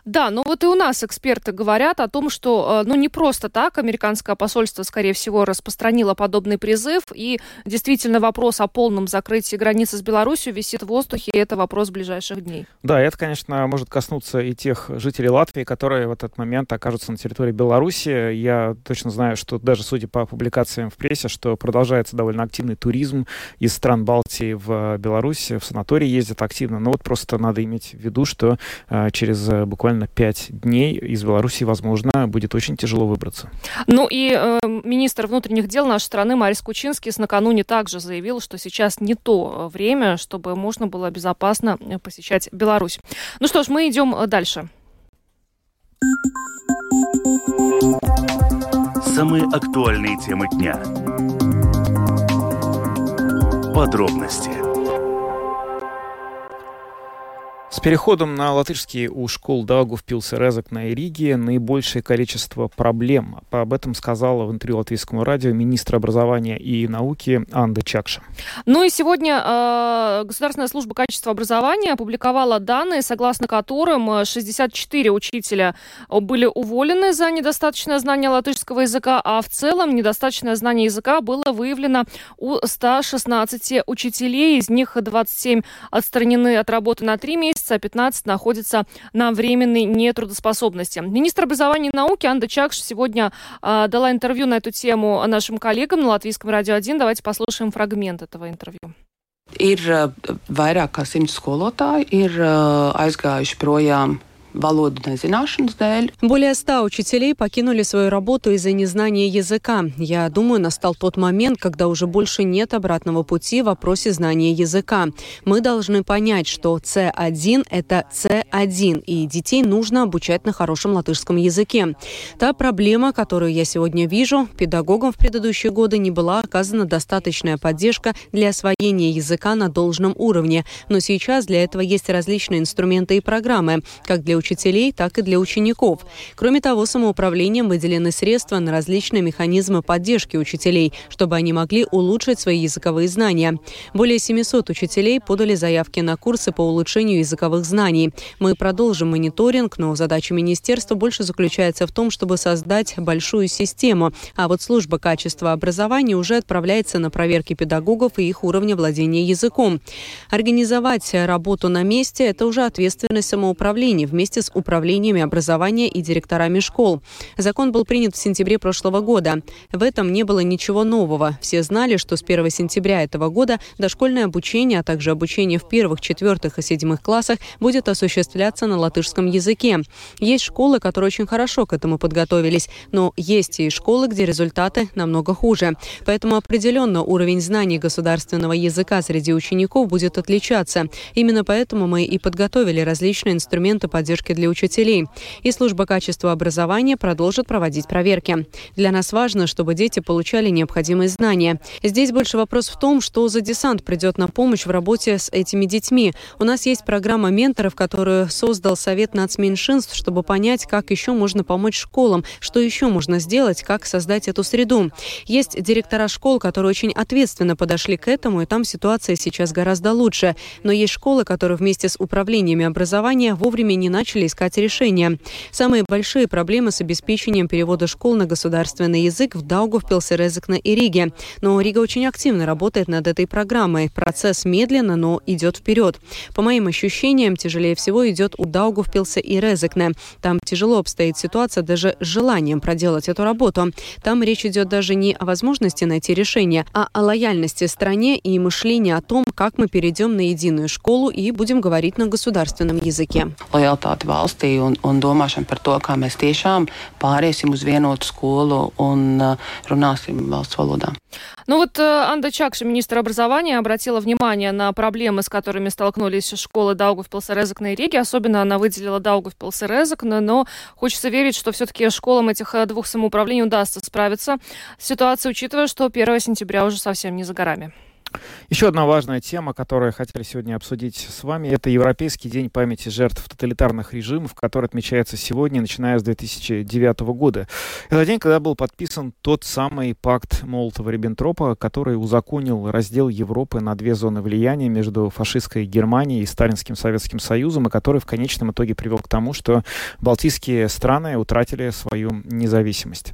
Да, но вот и у нас эксперты говорят о том, что, э, ну, не просто так американское посольство, скорее всего, распространило подобный призыв, и действительно вопрос о полном закрытии границы с Беларусью висит в воздухе, и это вопрос ближайших дней. Да, это, конечно, может коснуться и тех жителей Латвии, которые в этот момент окажутся на территории Беларуси. Я точно знаю, что даже судя по публикациям в прессе, что продолжается довольно активный туризм из стран Балтии в Беларусь, в санатории ездят активно, но вот просто надо иметь в виду, что э, через э, буквально буквально 5 дней из Беларуси, возможно, будет очень тяжело выбраться. Ну и э, министр внутренних дел нашей страны Марис Кучинский накануне также заявил, что сейчас не то время, чтобы можно было безопасно посещать Беларусь. Ну что ж, мы идем дальше. Самые актуальные темы дня. Подробности С переходом на латышский у школ Дагов, Пилсерезок на Ириге наибольшее количество проблем. Об этом сказала в интервью Латвийскому радио министр образования и науки Анда Чакша. Ну и сегодня э, Государственная служба качества образования опубликовала данные, согласно которым 64 учителя были уволены за недостаточное знание латышского языка, а в целом недостаточное знание языка было выявлено у 116 учителей. Из них 27 отстранены от работы на 3 месяца, месяца, а 15 находятся на временной нетрудоспособности. Министр образования и науки Анда Чакш сегодня э, дала интервью на эту тему нашим коллегам на Латвийском радио 1. Давайте послушаем фрагмент этого интервью. Ir vairāk kā simts skolotāji ir aizgājuši projām более ста учителей покинули свою работу из-за незнания языка. Я думаю, настал тот момент, когда уже больше нет обратного пути в вопросе знания языка. Мы должны понять, что C1 – это C1, и детей нужно обучать на хорошем латышском языке. Та проблема, которую я сегодня вижу, педагогам в предыдущие годы не была оказана достаточная поддержка для освоения языка на должном уровне. Но сейчас для этого есть различные инструменты и программы, как для учителей, так и для учеников. Кроме того, самоуправлением выделены средства на различные механизмы поддержки учителей, чтобы они могли улучшить свои языковые знания. Более 700 учителей подали заявки на курсы по улучшению языковых знаний. Мы продолжим мониторинг, но задача министерства больше заключается в том, чтобы создать большую систему. А вот служба качества образования уже отправляется на проверки педагогов и их уровня владения языком. Организовать работу на месте – это уже ответственность самоуправления вместе с управлениями образования и директорами школ. Закон был принят в сентябре прошлого года. В этом не было ничего нового. Все знали, что с 1 сентября этого года дошкольное обучение, а также обучение в первых, четвертых и седьмых классах будет осуществляться на латышском языке. Есть школы, которые очень хорошо к этому подготовились, но есть и школы, где результаты намного хуже. Поэтому определенно уровень знаний государственного языка среди учеников будет отличаться. Именно поэтому мы и подготовили различные инструменты поддержки для учителей. И служба качества образования продолжит проводить проверки. Для нас важно, чтобы дети получали необходимые знания. Здесь больше вопрос в том, что за десант придет на помощь в работе с этими детьми. У нас есть программа менторов, которую создал Совет нацменьшинств, чтобы понять, как еще можно помочь школам, что еще можно сделать, как создать эту среду. Есть директора школ, которые очень ответственно подошли к этому, и там ситуация сейчас гораздо лучше. Но есть школы, которые вместе с управлениями образования вовремя не начали искать решения. Самые большие проблемы с обеспечением перевода школ на государственный язык в Даугавпилсе, Резекне и Риге. Но Рига очень активно работает над этой программой. Процесс медленно, но идет вперед. По моим ощущениям, тяжелее всего идет у Даугавпилса и Резекне. Там тяжело обстоит ситуация даже с желанием проделать эту работу. Там речь идет даже не о возможности найти решение, а о лояльности стране и мышлении о том, как мы перейдем на единую школу и будем говорить на государственном языке. Лоялtāte valstī un, un domāšana par to, kā mēs tiešām pāriesim uz vienotu skolu un uh, runāsim valsts valodā. Ну вот э, Анда Чакша, министр образования, обратила внимание на проблемы, с которыми столкнулись школы Даугавпилса, Резекна и Риги. Особенно она выделила Даугавпилса, Резекна, но хочется верить, что все-таки школам этих э, двух самоуправлений удастся справиться с ситуацией, учитывая, что 1 сентября уже совсем не за горами. Еще одна важная тема, которую хотели сегодня обсудить с вами, это Европейский день памяти жертв тоталитарных режимов, который отмечается сегодня, начиная с 2009 года. Это день, когда был подписан тот самый пакт Молотова-Риббентропа, который узаконил раздел Европы на две зоны влияния между фашистской Германией и Сталинским Советским Союзом, и который в конечном итоге привел к тому, что балтийские страны утратили свою независимость.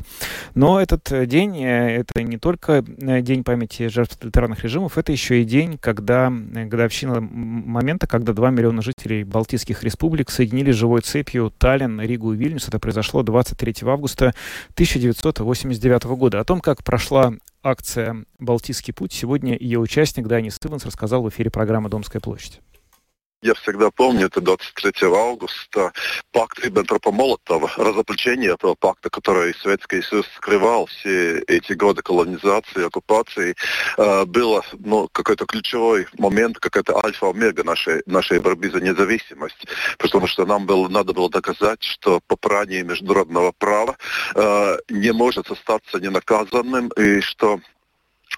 Но этот день, э, это не только э, день памяти жертв тоталитарных режимов, это еще и день, когда э, годовщина момента, когда 2 миллиона жителей Балтийских республик соединили живой цепью Таллин, Ригу и Вильнюс. Это произошло 23 августа 1989 года. О том, как прошла акция «Балтийский путь», сегодня ее участник Дани Стивенс рассказал в эфире программы «Домская площадь». Я всегда помню, это 23 августа, пакт Риббентропа-Молотова, разоблачение этого пакта, который Советский Союз скрывал все эти годы колонизации, оккупации, э, было ну, какой-то ключевой момент, какая-то альфа-омега нашей, нашей борьбы за независимость, потому что нам было, надо было доказать, что попрание международного права э, не может остаться ненаказанным, и что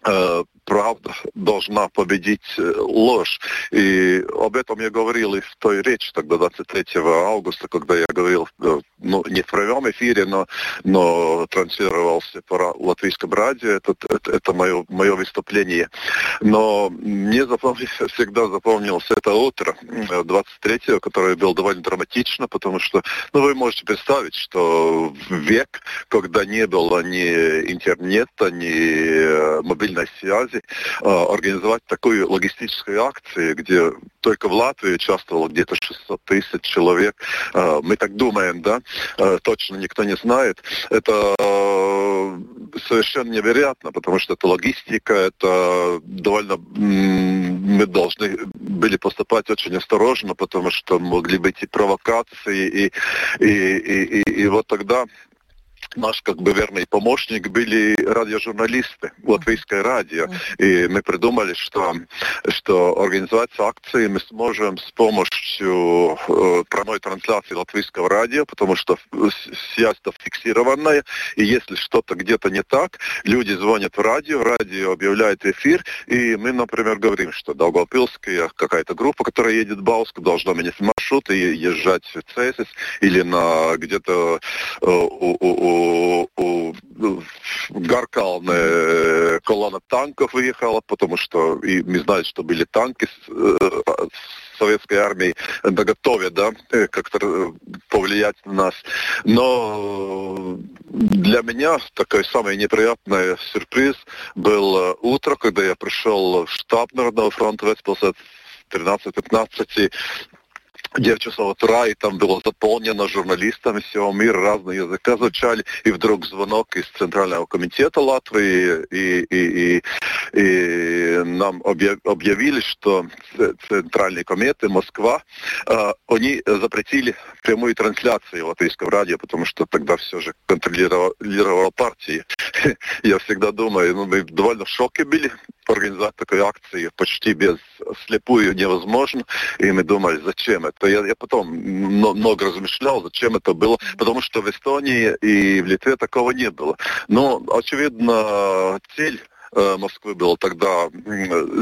э, правда должна победить э, ложь. И об этом я говорил и в той речи тогда 23 августа, когда я говорил, э, ну, не в прямом эфире, но, но транслировался по латвийском радио, это, это, это мое, мое выступление. Но мне запомнилось, всегда запомнилось это утро, 23 го которое было довольно драматично, потому что, ну, вы можете представить, что век, когда не было ни интернета, ни э, мобильной связи, связи э, организовать такую логистическую акцию, где только в Латвии участвовало где-то 600 тысяч человек. Э, мы так думаем, да? Э, точно никто не знает. Это совершенно невероятно, потому что это логистика, это довольно мы должны были поступать очень осторожно, потому что могли быть и провокации, и, и, и, и, и вот тогда наш как бы верный помощник были радиожурналисты, латвийское радио. И мы придумали, что, что организовать акции мы сможем с помощью э, прямой трансляции латвийского радио, потому что связь-то фиксированная, и если что-то где-то не так, люди звонят в радио, радио объявляет эфир, и мы, например, говорим, что Долгопилская какая-то группа, которая едет в Бауску, должна маршрут, маршрут и езжать в Цесис или на где-то э, у, у, у, у Гаркалне колонна танков выехала, потому что и мы знаем, что были танки э, советской армии наготове, да, э, как-то повлиять на нас. Но для меня такой самый неприятный сюрприз был утро, когда я пришел в штаб Народного фронта в 13-15 9 часов утра, и там было заполнено журналистами всего мира, разные языка звучали, и вдруг звонок из Центрального комитета Латвии, и, и, и, и нам объявили, что Центральный комитет Москва, э, они запретили прямую трансляцию латвийского радио, потому что тогда все же контролировала партия. Я всегда думаю, ну, мы довольно в шоке были, организовать такой акции почти без слепую невозможно. И мы думали, зачем это. Я, я потом много размышлял, зачем это было. Потому что в Эстонии и в Литве такого не было. Но, очевидно, цель Москвы было тогда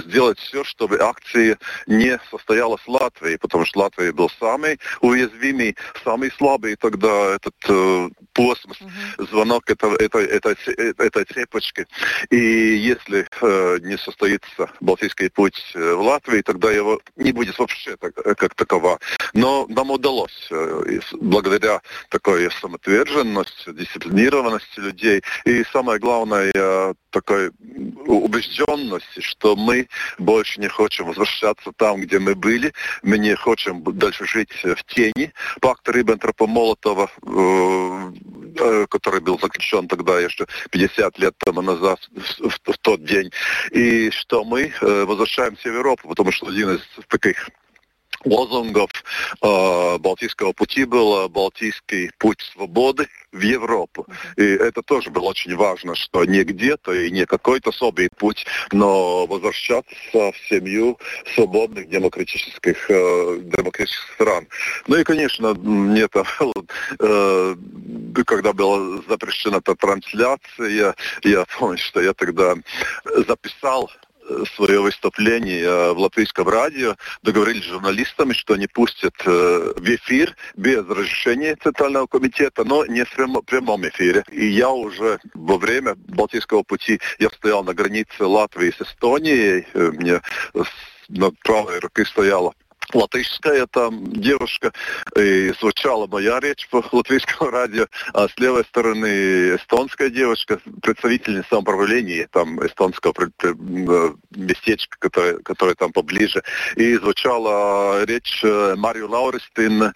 сделать все, чтобы акции не состоялась в Латвии, потому что Латвия был самый уязвимый, самый слабый тогда этот э, космос, uh-huh. звонок это, это, это, этой цепочки. И если э, не состоится Балтийский путь э, в Латвии, тогда его не будет вообще так, как такова. Но нам удалось, э, благодаря такой самоотверженности, дисциплинированности людей, и самое главное, такой убежденности, что мы больше не хотим возвращаться там, где мы были, мы не хотим дальше жить в тени. Пакта Риббентропа-Молотова, э, э, который был заключен тогда еще 50 лет тому назад, в, тот день, и что мы э, возвращаемся в Европу, потому что один из таких лозунгов э, Балтийского пути был «Балтийский путь свободы в Европу». И это тоже было очень важно, что не где-то и не какой-то особый путь, но возвращаться в семью свободных демократических, э, демократических стран. Ну и, конечно, мне это, э, когда была запрещена эта трансляция, я помню, что я тогда записал свое выступление э, в латвийском радио, договорились с журналистами, что они пустят э, в эфир без разрешения Центрального комитета, но не в прямом эфире. И я уже во время Балтийского пути, я стоял на границе Латвии с Эстонией, э, мне на правой руке стояла латышская там девушка, и звучала моя речь по латвийскому радио, а с левой стороны эстонская девушка, представительница самоуправления там эстонского э, местечка, которое, которое там поближе, и звучала речь э, Марью Лауристин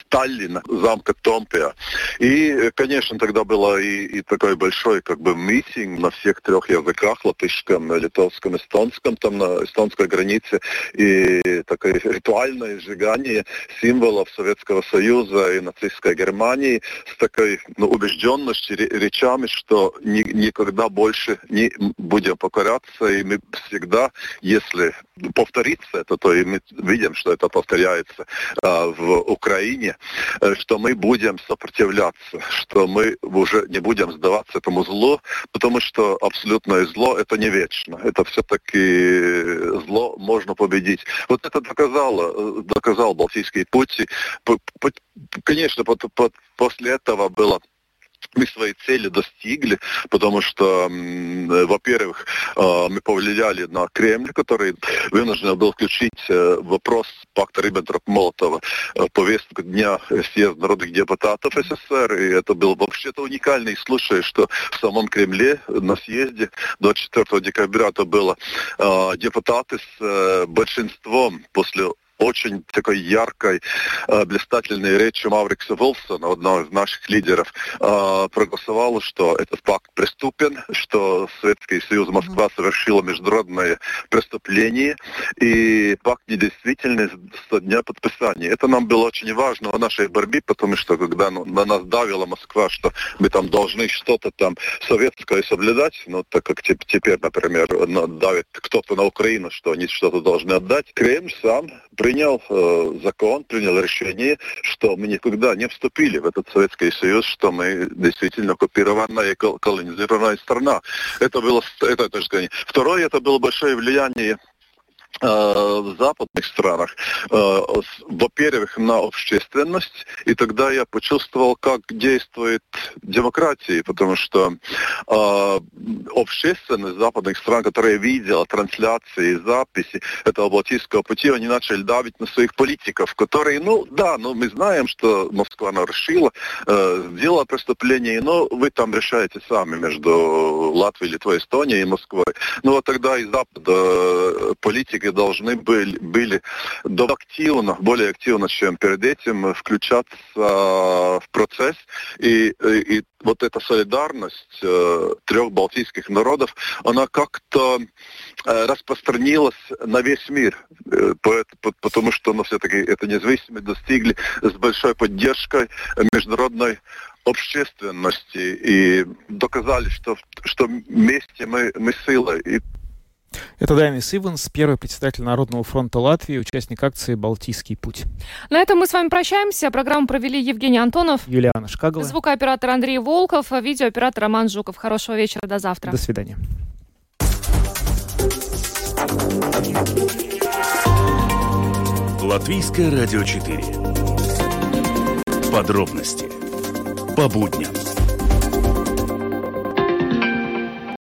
с Таллина, замка Тоомпеа. И, конечно, тогда было и, и такой большой как бы митинг на всех трех языках, латышском, литовском, эстонском, там на эстонской границе, и такой ритуальное сжигание символов Советского Союза и нацистской Германии с такой ну, убежденностью, речами, что ни, никогда больше не будем покоряться, и мы всегда, если повторится это, то и мы видим, что это повторяется а, в Украине, э, что мы будем сопротивляться, что мы уже не будем сдаваться этому злу, потому что абсолютное зло это не вечно. Это все-таки зло можно победить. Вот это доказало, э, доказал Балтийский путь. Конечно, после этого было мы свои цели достигли, потому что, во-первых, э, мы повлияли на Кремль, который вынужден был включить э, вопрос пакта Риббентроп-Молотова э, повестку дня съезда народных депутатов СССР, и это был вообще-то уникальный случай, что в самом Кремле на съезде 24 декабря это было депутаты с большинством после очень такой яркой, э, блистательной речью Маврикса Волсона, одного из наших лидеров, э, проголосовало, что этот пакт преступен, что Советский Союз Москва совершила международное преступление, и пакт недействительный со дня подписания. Это нам было очень важно в нашей борьбе, потому что когда ну, на нас давила Москва, что мы там должны что-то там советское соблюдать, ну так как теперь, например, давит кто-то на Украину, что они что-то должны отдать, Кремль сам принял э, закон, принял решение, что мы никогда не вступили в этот Советский Союз, что мы действительно оккупированная и колонизированная страна. Это было, это, это, Второе, это было большое влияние в западных странах, э, во-первых, на общественность, и тогда я почувствовал, как действует демократия, потому что э, общественность западных стран, которая видела трансляции, записи этого Балтийского пути, они начали давить на своих политиков, которые, ну да, ну мы знаем, что Москва нарушила, э, сделала преступление, но вы там решаете сами между Латвией, Литвой, Эстонией и Москвой. Ну вот тогда из Запада э, политики коллеги должны были, были активно, более активно, чем перед этим, включаться в процесс. И, и, и вот эта солидарность э, трех балтийских народов, она как-то э, распространилась на весь мир, э, потому что ну, все-таки это независимость достигли с большой поддержкой международной общественности и доказали, что, что вместе мы, мы сила. И это Дайнис Иванс, первый председатель Народного фронта Латвии, участник акции «Балтийский путь». На этом мы с вами прощаемся. Программу провели Евгений Антонов, Юлиана Шкагова, звукооператор Андрей Волков, видеооператор Роман Жуков. Хорошего вечера, до завтра. До свидания. Латвийское радио 4. Подробности по будням.